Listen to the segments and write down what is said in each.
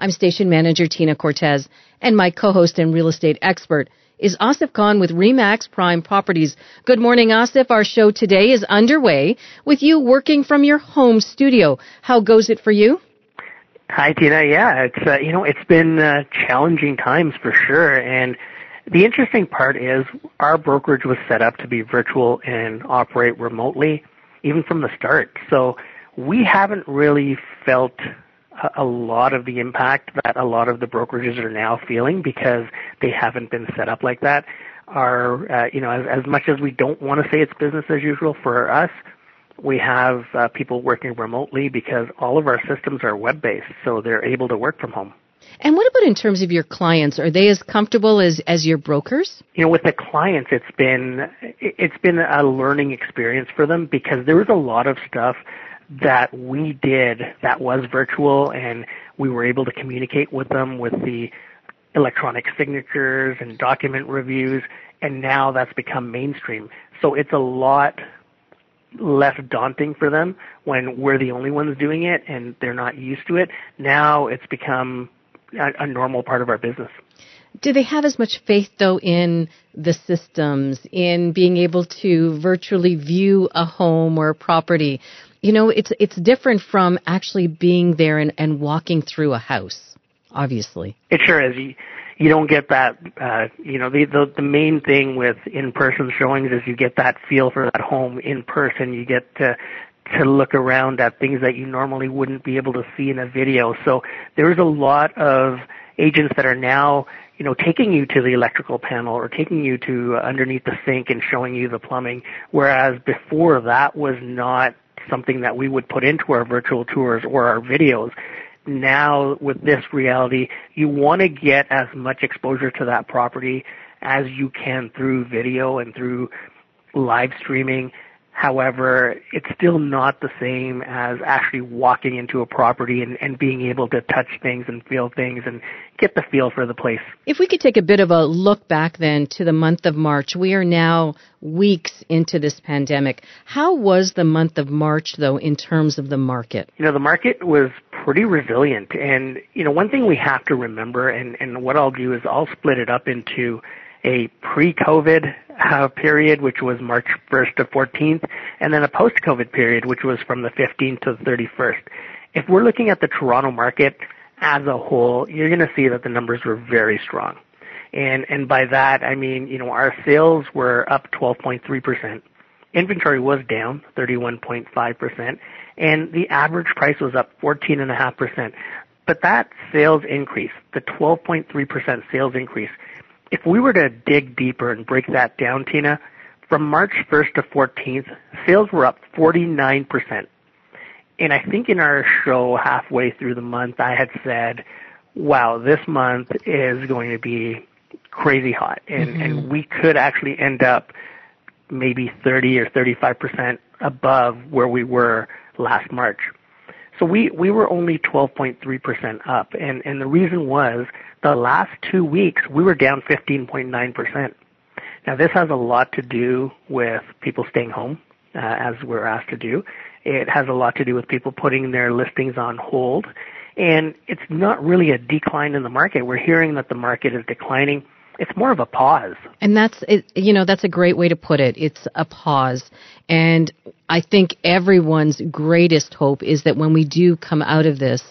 I'm station manager Tina Cortez, and my co-host and real estate expert is Asif Khan with Remax Prime Properties. Good morning, Asif. Our show today is underway with you working from your home studio. How goes it for you? Hi, Tina. Yeah, it's uh, you know it's been uh, challenging times for sure, and the interesting part is our brokerage was set up to be virtual and operate remotely, even from the start. So we haven't really felt a lot of the impact that a lot of the brokerages are now feeling because they haven't been set up like that are, uh, you know, as, as much as we don't want to say it's business as usual for us, we have uh, people working remotely because all of our systems are web based, so they're able to work from home. And what about in terms of your clients? Are they as comfortable as, as your brokers? You know, with the clients, it's been it's been a learning experience for them because there was a lot of stuff that we did that was virtual and we were able to communicate with them with the electronic signatures and document reviews and now that's become mainstream. So it's a lot less daunting for them when we're the only ones doing it and they're not used to it. Now it's become a, a normal part of our business. Do they have as much faith though in the systems, in being able to virtually view a home or a property? You know, it's it's different from actually being there and, and walking through a house. Obviously, it sure is. You, you don't get that. Uh, you know, the, the the main thing with in-person showings is you get that feel for that home in person. You get to to look around at things that you normally wouldn't be able to see in a video. So there's a lot of agents that are now you know, taking you to the electrical panel or taking you to uh, underneath the sink and showing you the plumbing, whereas before that was not something that we would put into our virtual tours or our videos. Now with this reality, you want to get as much exposure to that property as you can through video and through live streaming However, it's still not the same as actually walking into a property and, and being able to touch things and feel things and get the feel for the place. If we could take a bit of a look back then to the month of March, we are now weeks into this pandemic. How was the month of March though in terms of the market? You know, the market was pretty resilient and, you know, one thing we have to remember and, and what I'll do is I'll split it up into a pre-COVID uh, period, which was March 1st to 14th, and then a post-COVID period, which was from the 15th to the 31st. If we're looking at the Toronto market as a whole, you're going to see that the numbers were very strong. And, and by that, I mean, you know, our sales were up 12.3%. Inventory was down 31.5%, and the average price was up 14.5%. But that sales increase, the 12.3% sales increase, if we were to dig deeper and break that down, Tina, from March 1st to 14th, sales were up 49%. And I think in our show halfway through the month, I had said, wow, this month is going to be crazy hot. And, mm-hmm. and we could actually end up maybe 30 or 35% above where we were last March. So we, we were only 12.3% up. And, and the reason was the last two weeks, we were down 15.9%. Now, this has a lot to do with people staying home, uh, as we're asked to do. It has a lot to do with people putting their listings on hold. And it's not really a decline in the market. We're hearing that the market is declining. It's more of a pause. And that's, it, you know, that's a great way to put it. It's a pause. And I think everyone's greatest hope is that when we do come out of this,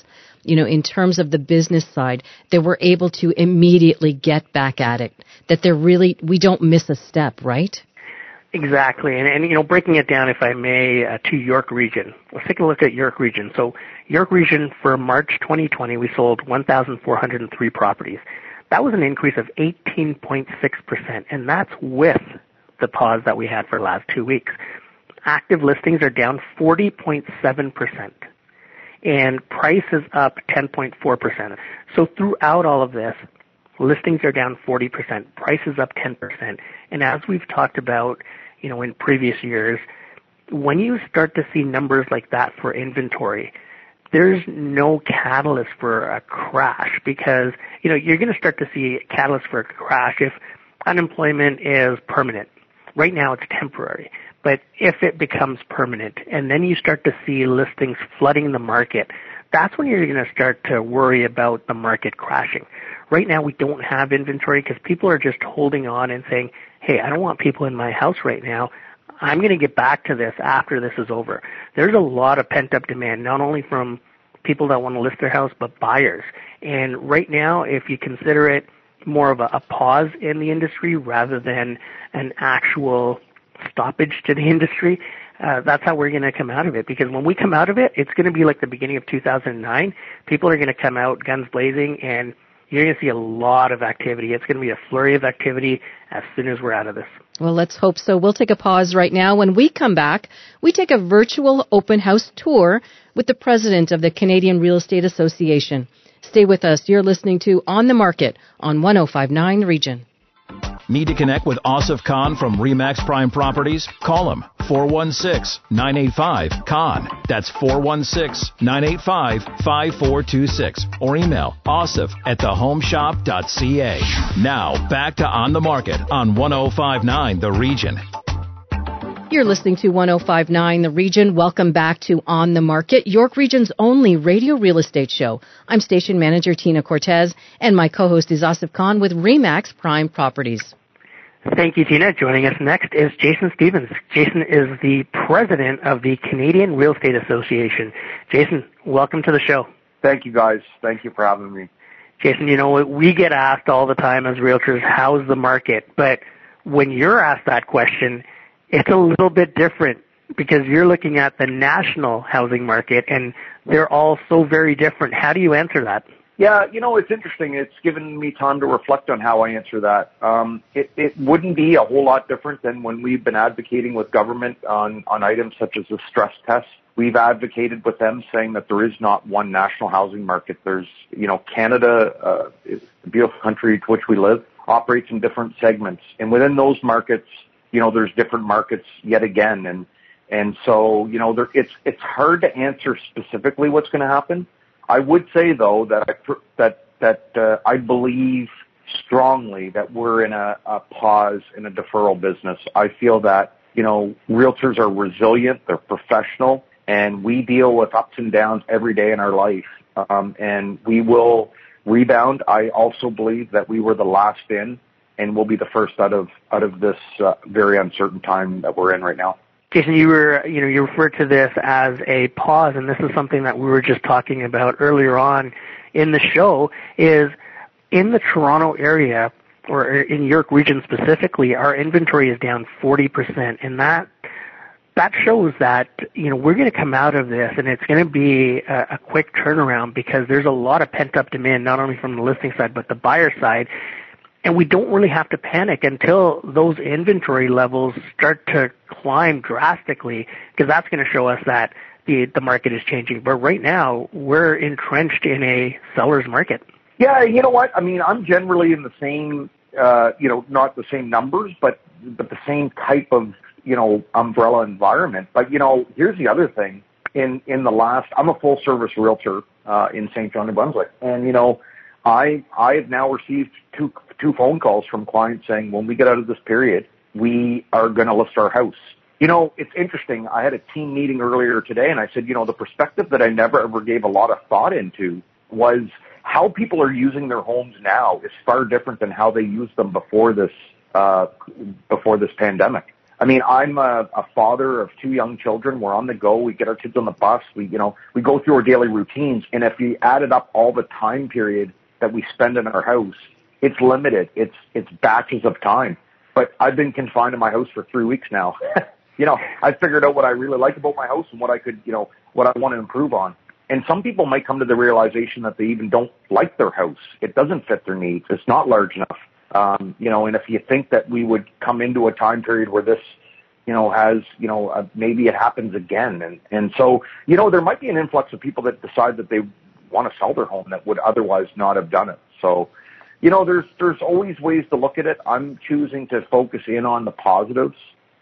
you know, in terms of the business side, that we're able to immediately get back at it. That they're really, we don't miss a step, right? Exactly, and, and you know, breaking it down, if I may, uh, to York Region. Let's take a look at York Region. So, York Region for March 2020, we sold 1,403 properties. That was an increase of 18.6%, and that's with the pause that we had for the last two weeks. Active listings are down 40.7% and price is up 10.4%. So throughout all of this, listings are down 40%, prices up 10%. And as we've talked about, you know, in previous years, when you start to see numbers like that for inventory, there's no catalyst for a crash because, you know, you're going to start to see a catalyst for a crash if unemployment is permanent. Right now it's temporary. But if it becomes permanent and then you start to see listings flooding the market, that's when you're going to start to worry about the market crashing. Right now we don't have inventory because people are just holding on and saying, hey, I don't want people in my house right now. I'm going to get back to this after this is over. There's a lot of pent up demand, not only from people that want to list their house, but buyers. And right now, if you consider it more of a, a pause in the industry rather than an actual stoppage to the industry, uh, that's how we're going to come out of it. Because when we come out of it, it's going to be like the beginning of 2009. People are going to come out guns blazing, and you're going to see a lot of activity. It's going to be a flurry of activity as soon as we're out of this. Well, let's hope so. We'll take a pause right now. When we come back, we take a virtual open house tour with the president of the Canadian Real Estate Association. Stay with us. You're listening to On the Market on 1059 Region. Need to connect with Asif Khan from Remax Prime Properties? Call him 416-985-KHAN. That's 416-985-5426. Or email asif at thehomeshop.ca. Now back to On the Market on 1059 The Region. You're listening to 1059 The Region. Welcome back to On the Market, York Region's only radio real estate show. I'm station manager Tina Cortez, and my co-host is Asif Khan with Remax Prime Properties. Thank you, Tina. Joining us next is Jason Stevens. Jason is the president of the Canadian Real Estate Association. Jason, welcome to the show. Thank you, guys. Thank you for having me. Jason, you know, we get asked all the time as realtors, how's the market? But when you're asked that question, it's a little bit different because you're looking at the national housing market and they're all so very different. How do you answer that? Yeah, you know, it's interesting. It's given me time to reflect on how I answer that. Um, it, it wouldn't be a whole lot different than when we've been advocating with government on, on items such as the stress test. We've advocated with them saying that there is not one national housing market. There's, you know, Canada, uh, is a beautiful country to which we live, operates in different segments. And within those markets, you know, there's different markets yet again. And, and so, you know, there, it's, it's hard to answer specifically what's going to happen I would say though that I, that that uh, I believe strongly that we're in a, a pause in a deferral business. I feel that you know realtors are resilient, they're professional, and we deal with ups and downs every day in our life, um, and we will rebound. I also believe that we were the last in, and we'll be the first out of out of this uh, very uncertain time that we're in right now. Jason, you were, you know, you referred to this as a pause, and this is something that we were just talking about earlier on in the show, is in the Toronto area, or in York region specifically, our inventory is down 40%, and that, that shows that, you know, we're going to come out of this, and it's going to be a, a quick turnaround because there's a lot of pent-up demand, not only from the listing side, but the buyer side, and we don't really have to panic until those inventory levels start to climb drastically because that's going to show us that the the market is changing. But right now, we're entrenched in a seller's market. Yeah, you know what? I mean, I'm generally in the same, uh, you know, not the same numbers, but but the same type of you know umbrella environment. But you know, here's the other thing. In in the last, I'm a full service realtor uh, in St. John, New Brunswick, and you know, I I have now received two two phone calls from clients saying when we get out of this period, we are going to list our house. You know, it's interesting. I had a team meeting earlier today, and I said, you know, the perspective that I never ever gave a lot of thought into was how people are using their homes now is far different than how they used them before this uh, before this pandemic. I mean, I'm a, a father of two young children. We're on the go. We get our kids on the bus. We, you know, we go through our daily routines. And if you added up all the time period that we spend in our house, it's limited. It's it's batches of time. But I've been confined in my house for three weeks now. you know, I figured out what I really like about my house and what I could, you know, what I want to improve on. And some people might come to the realization that they even don't like their house. It doesn't fit their needs. It's not large enough. Um, you know, and if you think that we would come into a time period where this, you know, has, you know, uh, maybe it happens again. And, and so, you know, there might be an influx of people that decide that they want to sell their home that would otherwise not have done it. So, You know, there's there's always ways to look at it. I'm choosing to focus in on the positives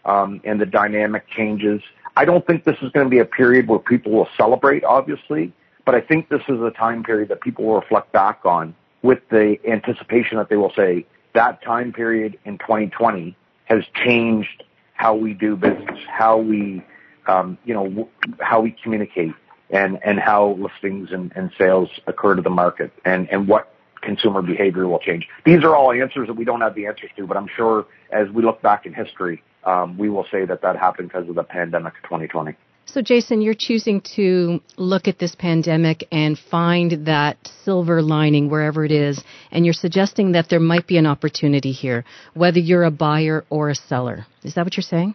um, and the dynamic changes. I don't think this is going to be a period where people will celebrate, obviously, but I think this is a time period that people will reflect back on with the anticipation that they will say that time period in 2020 has changed how we do business, how we, um, you know, how we communicate, and and how listings and, and sales occur to the market, and and what consumer behavior will change. These are all answers that we don't have the answers to, but I'm sure as we look back in history, um, we will say that that happened because of the pandemic of 2020. So, Jason, you're choosing to look at this pandemic and find that silver lining wherever it is, and you're suggesting that there might be an opportunity here, whether you're a buyer or a seller. Is that what you're saying?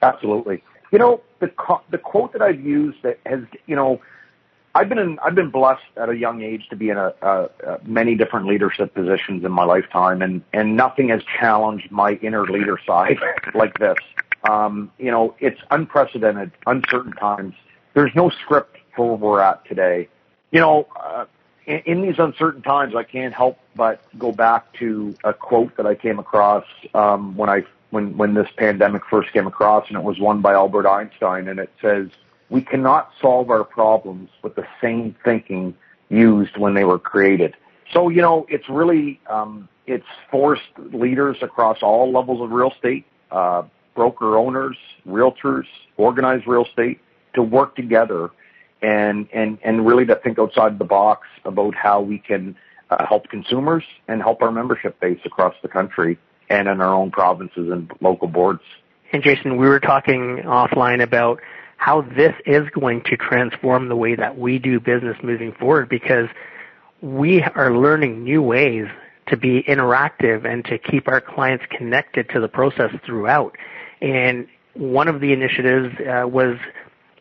Absolutely. You know, the the quote that I've used that has, you know, I've been in, I've been blessed at a young age to be in a, a, a many different leadership positions in my lifetime, and and nothing has challenged my inner leader side like this. Um, you know, it's unprecedented, uncertain times. There's no script for where we're at today. You know, uh, in, in these uncertain times, I can't help but go back to a quote that I came across um, when I when when this pandemic first came across, and it was one by Albert Einstein, and it says we cannot solve our problems with the same thinking used when they were created. So, you know, it's really, um, it's forced leaders across all levels of real estate, uh, broker owners, realtors, organized real estate to work together and, and, and really to think outside the box about how we can uh, help consumers and help our membership base across the country and in our own provinces and local boards. And Jason, we were talking offline about how this is going to transform the way that we do business moving forward because we are learning new ways to be interactive and to keep our clients connected to the process throughout. And one of the initiatives uh, was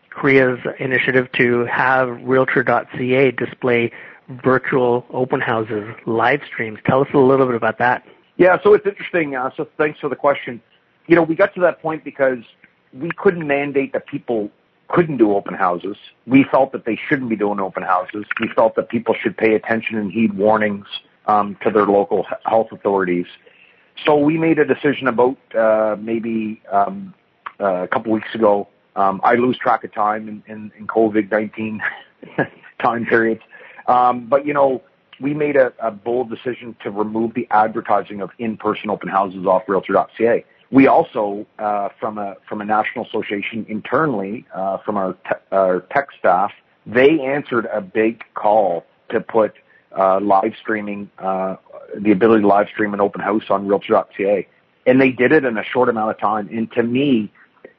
CREA's initiative to have Realtor.ca display virtual open houses, live streams. Tell us a little bit about that. Yeah, so it's interesting. Uh, so thanks for the question. You know, we got to that point because we couldn't mandate that people couldn't do open houses. We felt that they shouldn't be doing open houses. We felt that people should pay attention and heed warnings um, to their local health authorities. So we made a decision about uh, maybe um, uh, a couple weeks ago. Um, I lose track of time in, in, in COVID nineteen time periods, um, but you know we made a, a bold decision to remove the advertising of in-person open houses off Realtor.ca. We also, uh, from a from a national association internally, uh, from our, te- our tech staff, they answered a big call to put uh, live streaming, uh, the ability to live stream an open house on Realtor.ca, and they did it in a short amount of time. And to me,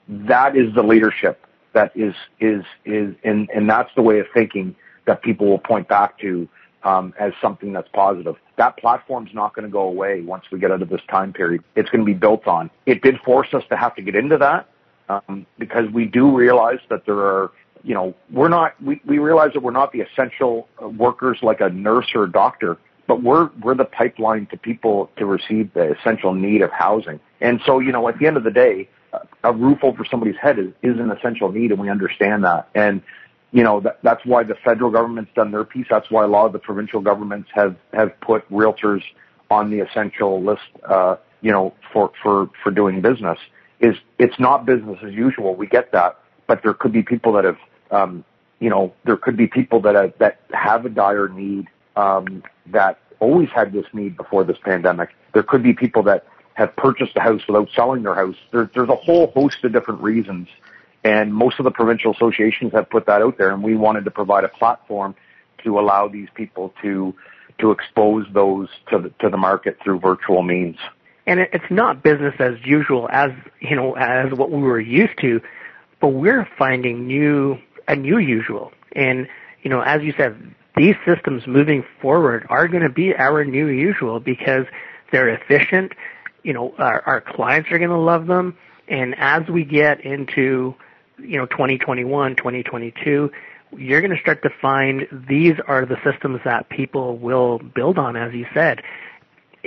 that is the leadership that is is is, and and that's the way of thinking that people will point back to um, as something that's positive. That platform's not going to go away once we get out of this time period. It's going to be built on. It did force us to have to get into that um, because we do realize that there are, you know, we're not. We, we realize that we're not the essential workers like a nurse or a doctor, but we're we're the pipeline to people to receive the essential need of housing. And so, you know, at the end of the day, a roof over somebody's head is, is an essential need, and we understand that. And you know, that, that's why the federal government's done their piece. That's why a lot of the provincial governments have, have put realtors on the essential list, uh, you know, for, for, for doing business is it's not business as usual. We get that, but there could be people that have, um, you know, there could be people that have, that have a dire need, um, that always had this need before this pandemic. There could be people that have purchased a house without selling their house. There, there's a whole host of different reasons and most of the provincial associations have put that out there, and we wanted to provide a platform to allow these people to to expose those to the, to the market through virtual means. And it's not business as usual as you know as what we were used to, but we're finding new a new usual. And you know, as you said, these systems moving forward are going to be our new usual because they're efficient. You know, our, our clients are going to love them. And as we get into you know 2021, 2022, you're going to start to find these are the systems that people will build on, as you said,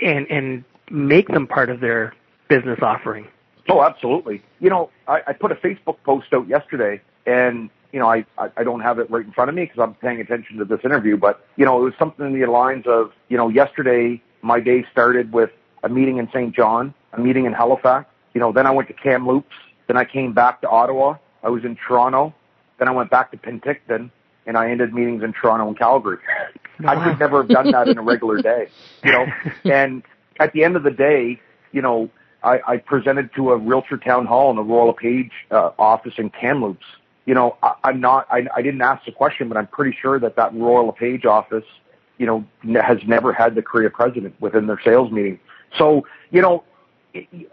and and make them part of their business offering. Oh, absolutely. You know, I, I put a Facebook post out yesterday, and you know, I, I don't have it right in front of me because I'm paying attention to this interview, but you know, it was something in the lines of, you know, yesterday my day started with a meeting in St. John, a meeting in Halifax. You know, then I went to Kamloops. Then I came back to Ottawa. I was in Toronto. Then I went back to Penticton and I ended meetings in Toronto and Calgary. Wow. I could never have done that in a regular day, you know. And at the end of the day, you know, I, I presented to a realtor town hall in the Royal LePage uh, office in Kamloops. You know, I, I'm not, I, I didn't ask the question, but I'm pretty sure that that Royal LePage office, you know, has never had the CREA president within their sales meeting. So, you know,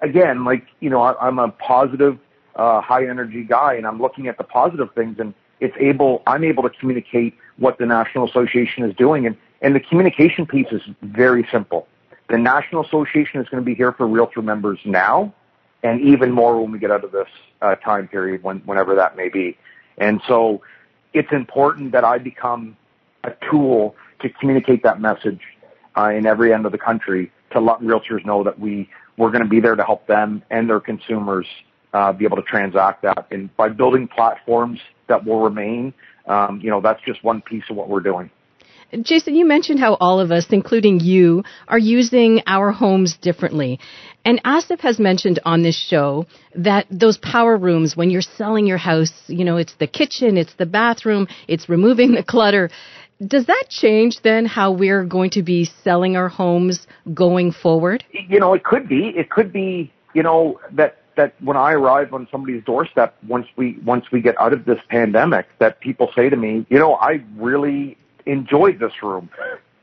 again, like, you know, I, I'm a positive, uh, high energy guy and I'm looking at the positive things and it's able, I'm able to communicate what the National Association is doing. And, and the communication piece is very simple. The National Association is going to be here for realtor members now and even more when we get out of this uh, time period, when, whenever that may be. And so it's important that I become a tool to communicate that message uh, in every end of the country to let realtors know that we, we're going to be there to help them and their consumers uh, be able to transact that. And by building platforms that will remain, um, you know, that's just one piece of what we're doing. Jason, you mentioned how all of us, including you, are using our homes differently. And Asif has mentioned on this show that those power rooms, when you're selling your house, you know, it's the kitchen, it's the bathroom, it's removing the clutter. Does that change then how we're going to be selling our homes going forward? You know, it could be. It could be, you know, that that when I arrive on somebody's doorstep once we once we get out of this pandemic, that people say to me, you know, I really enjoyed this room,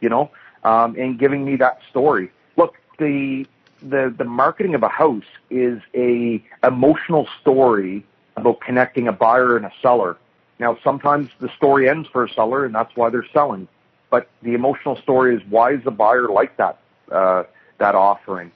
you know, um, and giving me that story. Look, the the the marketing of a house is a emotional story about connecting a buyer and a seller. Now, sometimes the story ends for a seller, and that's why they're selling. But the emotional story is why is the buyer like that uh, that offering?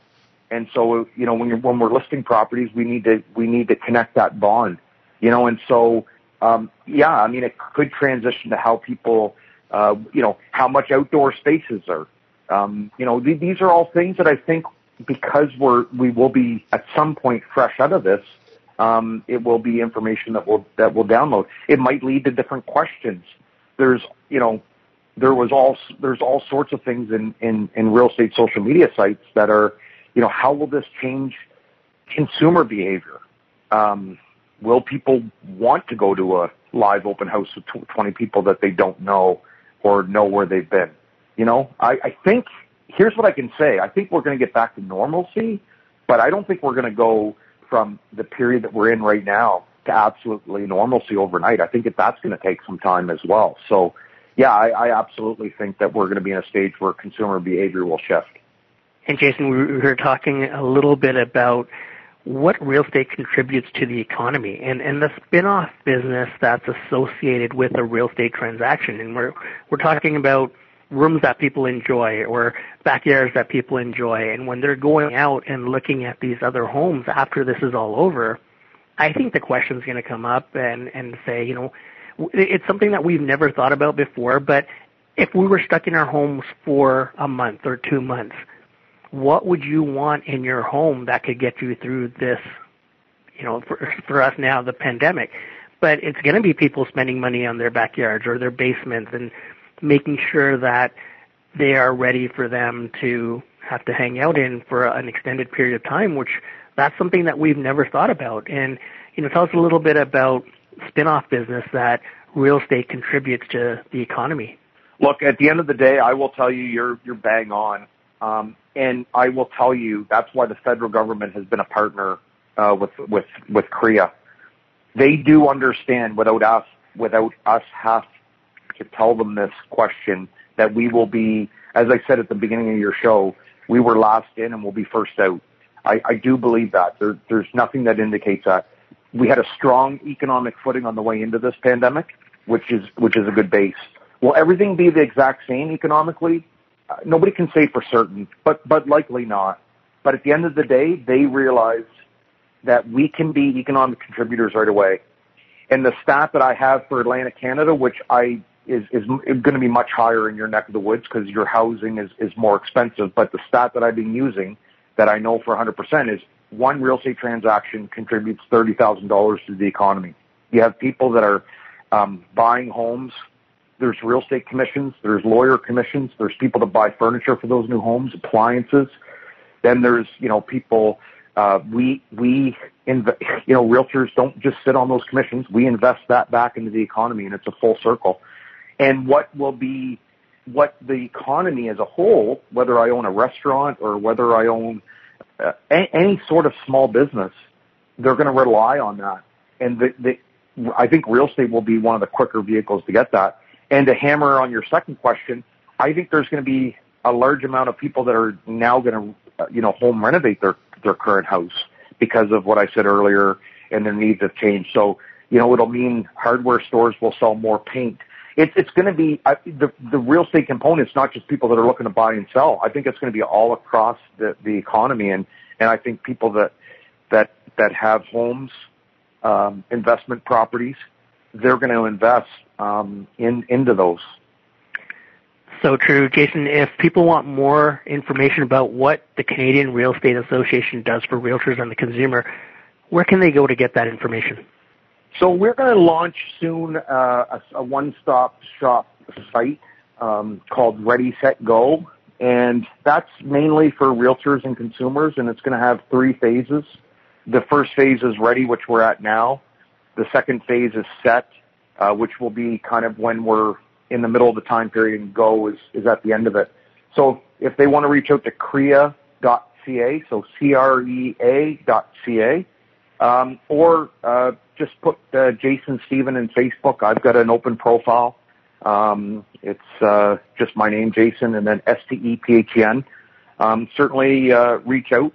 And so, you know, when you're, when we're listing properties, we need to, we need to connect that bond, you know, and so, um, yeah, I mean, it could transition to how people, uh, you know, how much outdoor spaces are. Um, you know, th- these are all things that I think because we're, we will be at some point fresh out of this, um, it will be information that will, that will download. It might lead to different questions. There's, you know, there was all, there's all sorts of things in, in, in real estate social media sites that are, you know, how will this change consumer behavior? Um, will people want to go to a live open house with 20 people that they don't know or know where they've been? You know, I, I think here's what I can say. I think we're going to get back to normalcy, but I don't think we're going to go from the period that we're in right now to absolutely normalcy overnight. I think that that's going to take some time as well. So, yeah, I, I absolutely think that we're going to be in a stage where consumer behavior will shift. And Jason, we were talking a little bit about what real estate contributes to the economy and, and the spin-off business that's associated with a real estate transaction. And we're, we're talking about rooms that people enjoy or backyards that people enjoy. And when they're going out and looking at these other homes after this is all over, I think the question's going to come up and, and say, you know, it's something that we've never thought about before, but if we were stuck in our homes for a month or two months, what would you want in your home that could get you through this, you know, for, for us now, the pandemic? But it's going to be people spending money on their backyards or their basements and making sure that they are ready for them to have to hang out in for an extended period of time, which that's something that we've never thought about. And, you know, tell us a little bit about spin-off business that real estate contributes to the economy. Look, at the end of the day, I will tell you, you're, you're bang on. Um, and I will tell you that's why the federal government has been a partner uh, with with with CREA. They do understand without us without us have to tell them this question that we will be, as I said at the beginning of your show, we were last in and we'll be first out. I, I do believe that. There, there's nothing that indicates that. We had a strong economic footing on the way into this pandemic, which is which is a good base. Will everything be the exact same economically? Nobody can say for certain, but but likely not. But at the end of the day, they realize that we can be economic contributors right away. And the stat that I have for Atlantic Canada, which I is is going to be much higher in your neck of the woods because your housing is is more expensive. But the stat that I've been using that I know for 100% is one real estate transaction contributes $30,000 to the economy. You have people that are um, buying homes there's real estate commissions, there's lawyer commissions, there's people that buy furniture for those new homes, appliances. Then there's, you know, people, uh, we, we, inv- you know, realtors don't just sit on those commissions. We invest that back into the economy and it's a full circle. And what will be, what the economy as a whole, whether I own a restaurant or whether I own uh, any, any sort of small business, they're going to rely on that. And the, the, I think real estate will be one of the quicker vehicles to get that. And to hammer on your second question, I think there's going to be a large amount of people that are now going to, uh, you know, home renovate their, their current house because of what I said earlier and their needs have changed. So, you know, it'll mean hardware stores will sell more paint. It's, it's going to be, uh, the, the real estate component is not just people that are looking to buy and sell. I think it's going to be all across the, the economy. And, and I think people that, that, that have homes, um, investment properties, they're going to invest um, in into those. So true, Jason. If people want more information about what the Canadian Real Estate Association does for realtors and the consumer, where can they go to get that information? So we're going to launch soon uh, a, a, one-stop shop site um, called Ready Set Go, and that's mainly for realtors and consumers, and it's going to have three phases. The first phase is ready, which we're at now. The second phase is set, uh, which will be kind of when we're in the middle of the time period and go is, is at the end of it. So if they want to reach out to CREA.ca, so C-R-E-A dot C-A, um, or uh, just put uh, Jason Stephen in Facebook. I've got an open profile. Um, it's uh, just my name, Jason, and then S-T-E-P-H-E-N. Um, certainly uh, reach out.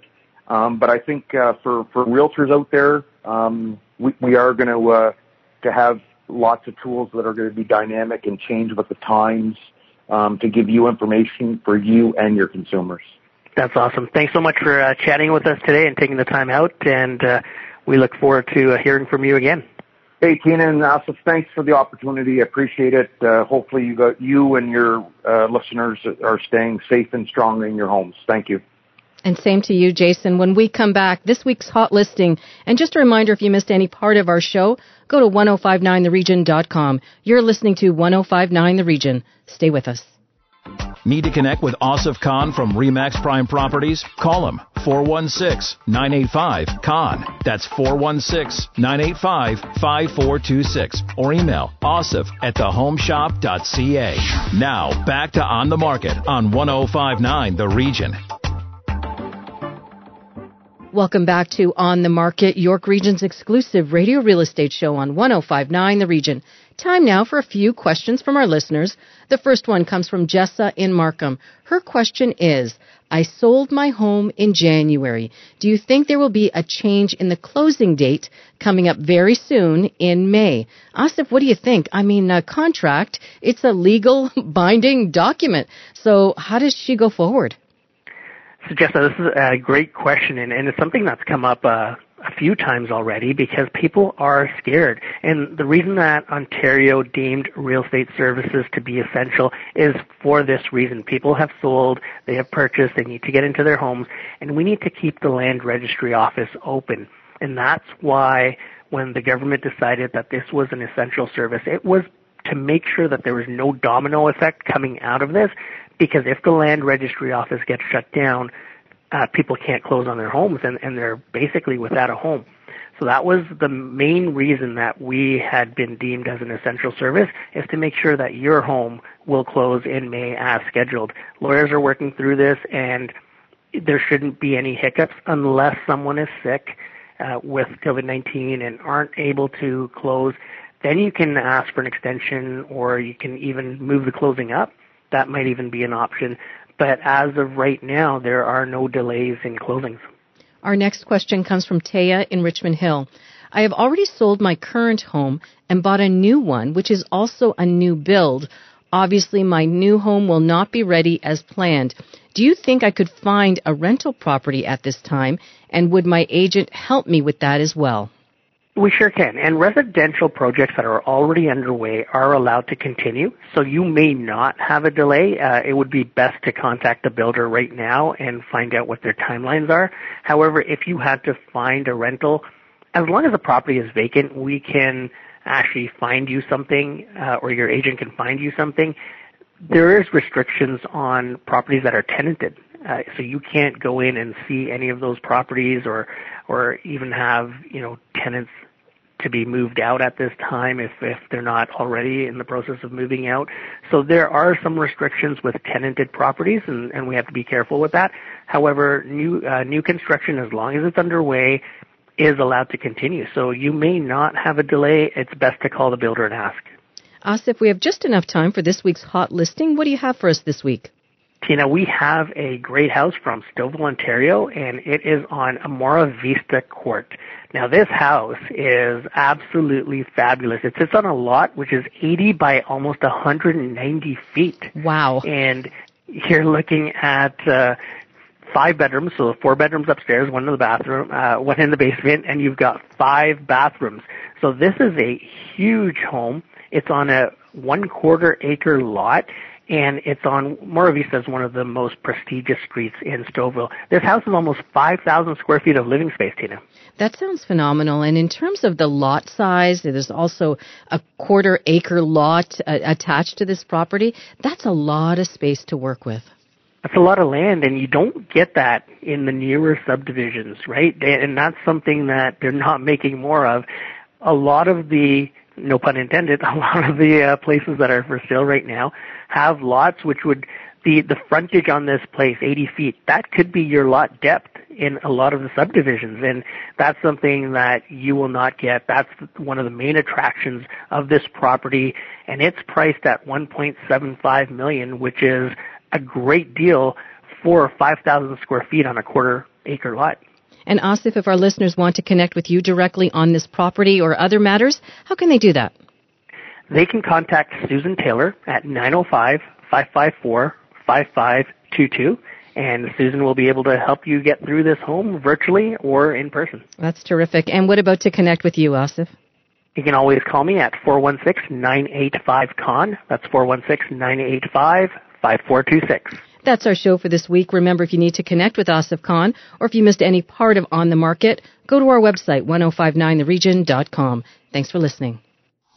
Um, but I think uh, for for realtors out there, um, we, we are going to uh, to have lots of tools that are going to be dynamic and change with the times um, to give you information for you and your consumers. That's awesome. Thanks so much for uh, chatting with us today and taking the time out. And uh, we look forward to uh, hearing from you again. Hey, Tina and Asif, thanks for the opportunity. I appreciate it. Uh, hopefully, you got you and your uh, listeners are staying safe and strong in your homes. Thank you. And same to you, Jason. When we come back, this week's hot listing, and just a reminder if you missed any part of our show, go to 1059theregion.com. You're listening to 1059 The Region. Stay with us. Need to connect with Asif Khan from Remax Prime Properties? Call him 416-985-KHAN. That's 416-985-5426. Or email asif at thehomeshop.ca. Now, back to On the Market on 1059 The Region. Welcome back to On the Market, York Region's exclusive radio real estate show on 1059 The Region. Time now for a few questions from our listeners. The first one comes from Jessa in Markham. Her question is, I sold my home in January. Do you think there will be a change in the closing date coming up very soon in May? Asif, what do you think? I mean, a contract, it's a legal binding document. So how does she go forward? So, Jessa, this is a great question, and, and it's something that's come up uh, a few times already because people are scared. And the reason that Ontario deemed real estate services to be essential is for this reason. People have sold, they have purchased, they need to get into their homes, and we need to keep the land registry office open. And that's why when the government decided that this was an essential service, it was to make sure that there was no domino effect coming out of this because if the land registry office gets shut down, uh, people can't close on their homes and, and they're basically without a home. So that was the main reason that we had been deemed as an essential service is to make sure that your home will close in May as scheduled. Lawyers are working through this and there shouldn't be any hiccups unless someone is sick uh, with COVID-19 and aren't able to close. Then you can ask for an extension or you can even move the closing up that might even be an option. But as of right now, there are no delays in closings. Our next question comes from Taya in Richmond Hill. I have already sold my current home and bought a new one, which is also a new build. Obviously, my new home will not be ready as planned. Do you think I could find a rental property at this time? And would my agent help me with that as well? We sure can. And residential projects that are already underway are allowed to continue. So you may not have a delay. Uh, it would be best to contact the builder right now and find out what their timelines are. However, if you had to find a rental, as long as the property is vacant, we can actually find you something, uh, or your agent can find you something, there is restrictions on properties that are tenanted. Uh, so you can't go in and see any of those properties or, or even have, you know, tenants to be moved out at this time if, if they're not already in the process of moving out. So there are some restrictions with tenanted properties and, and we have to be careful with that. However, new, uh, new construction, as long as it's underway, is allowed to continue. So you may not have a delay. It's best to call the builder and ask. Asif, we have just enough time for this week's hot listing. What do you have for us this week? Tina, we have a great house from Stouffville, Ontario, and it is on Amora Vista Court. Now, this house is absolutely fabulous. It sits on a lot which is 80 by almost 190 feet. Wow. And you're looking at uh, five bedrooms, so four bedrooms upstairs, one in the bathroom, uh, one in the basement, and you've got five bathrooms. So this is a huge home. It's on a one quarter acre lot and it's on Amora Vista is one of the most prestigious streets in Stouffville. This house is almost 5,000 square feet of living space, Tina. That sounds phenomenal. And in terms of the lot size, there's also a quarter acre lot uh, attached to this property. That's a lot of space to work with. That's a lot of land, and you don't get that in the newer subdivisions, right? And that's something that they're not making more of. A lot of the no pun intended, a lot of the uh, places that are for sale right now have lots which would the the frontage on this place 80 feet. That could be your lot depth in a lot of the subdivisions and that's something that you will not get. That's one of the main attractions of this property and it's priced at 1.75 million which is a great deal for 5,000 square feet on a quarter acre lot. And Asif, if our listeners want to connect with you directly on this property or other matters, how can they do that? They can contact Susan Taylor at 905-554-5522 and Susan will be able to help you get through this home virtually or in person. That's terrific. And what about to connect with you, Asif? You can always call me at 416-985-KHAN. That's 416-985-5426. That's our show for this week. Remember, if you need to connect with Asif Khan or if you missed any part of On the Market, go to our website, 1059theregion.com. Thanks for listening.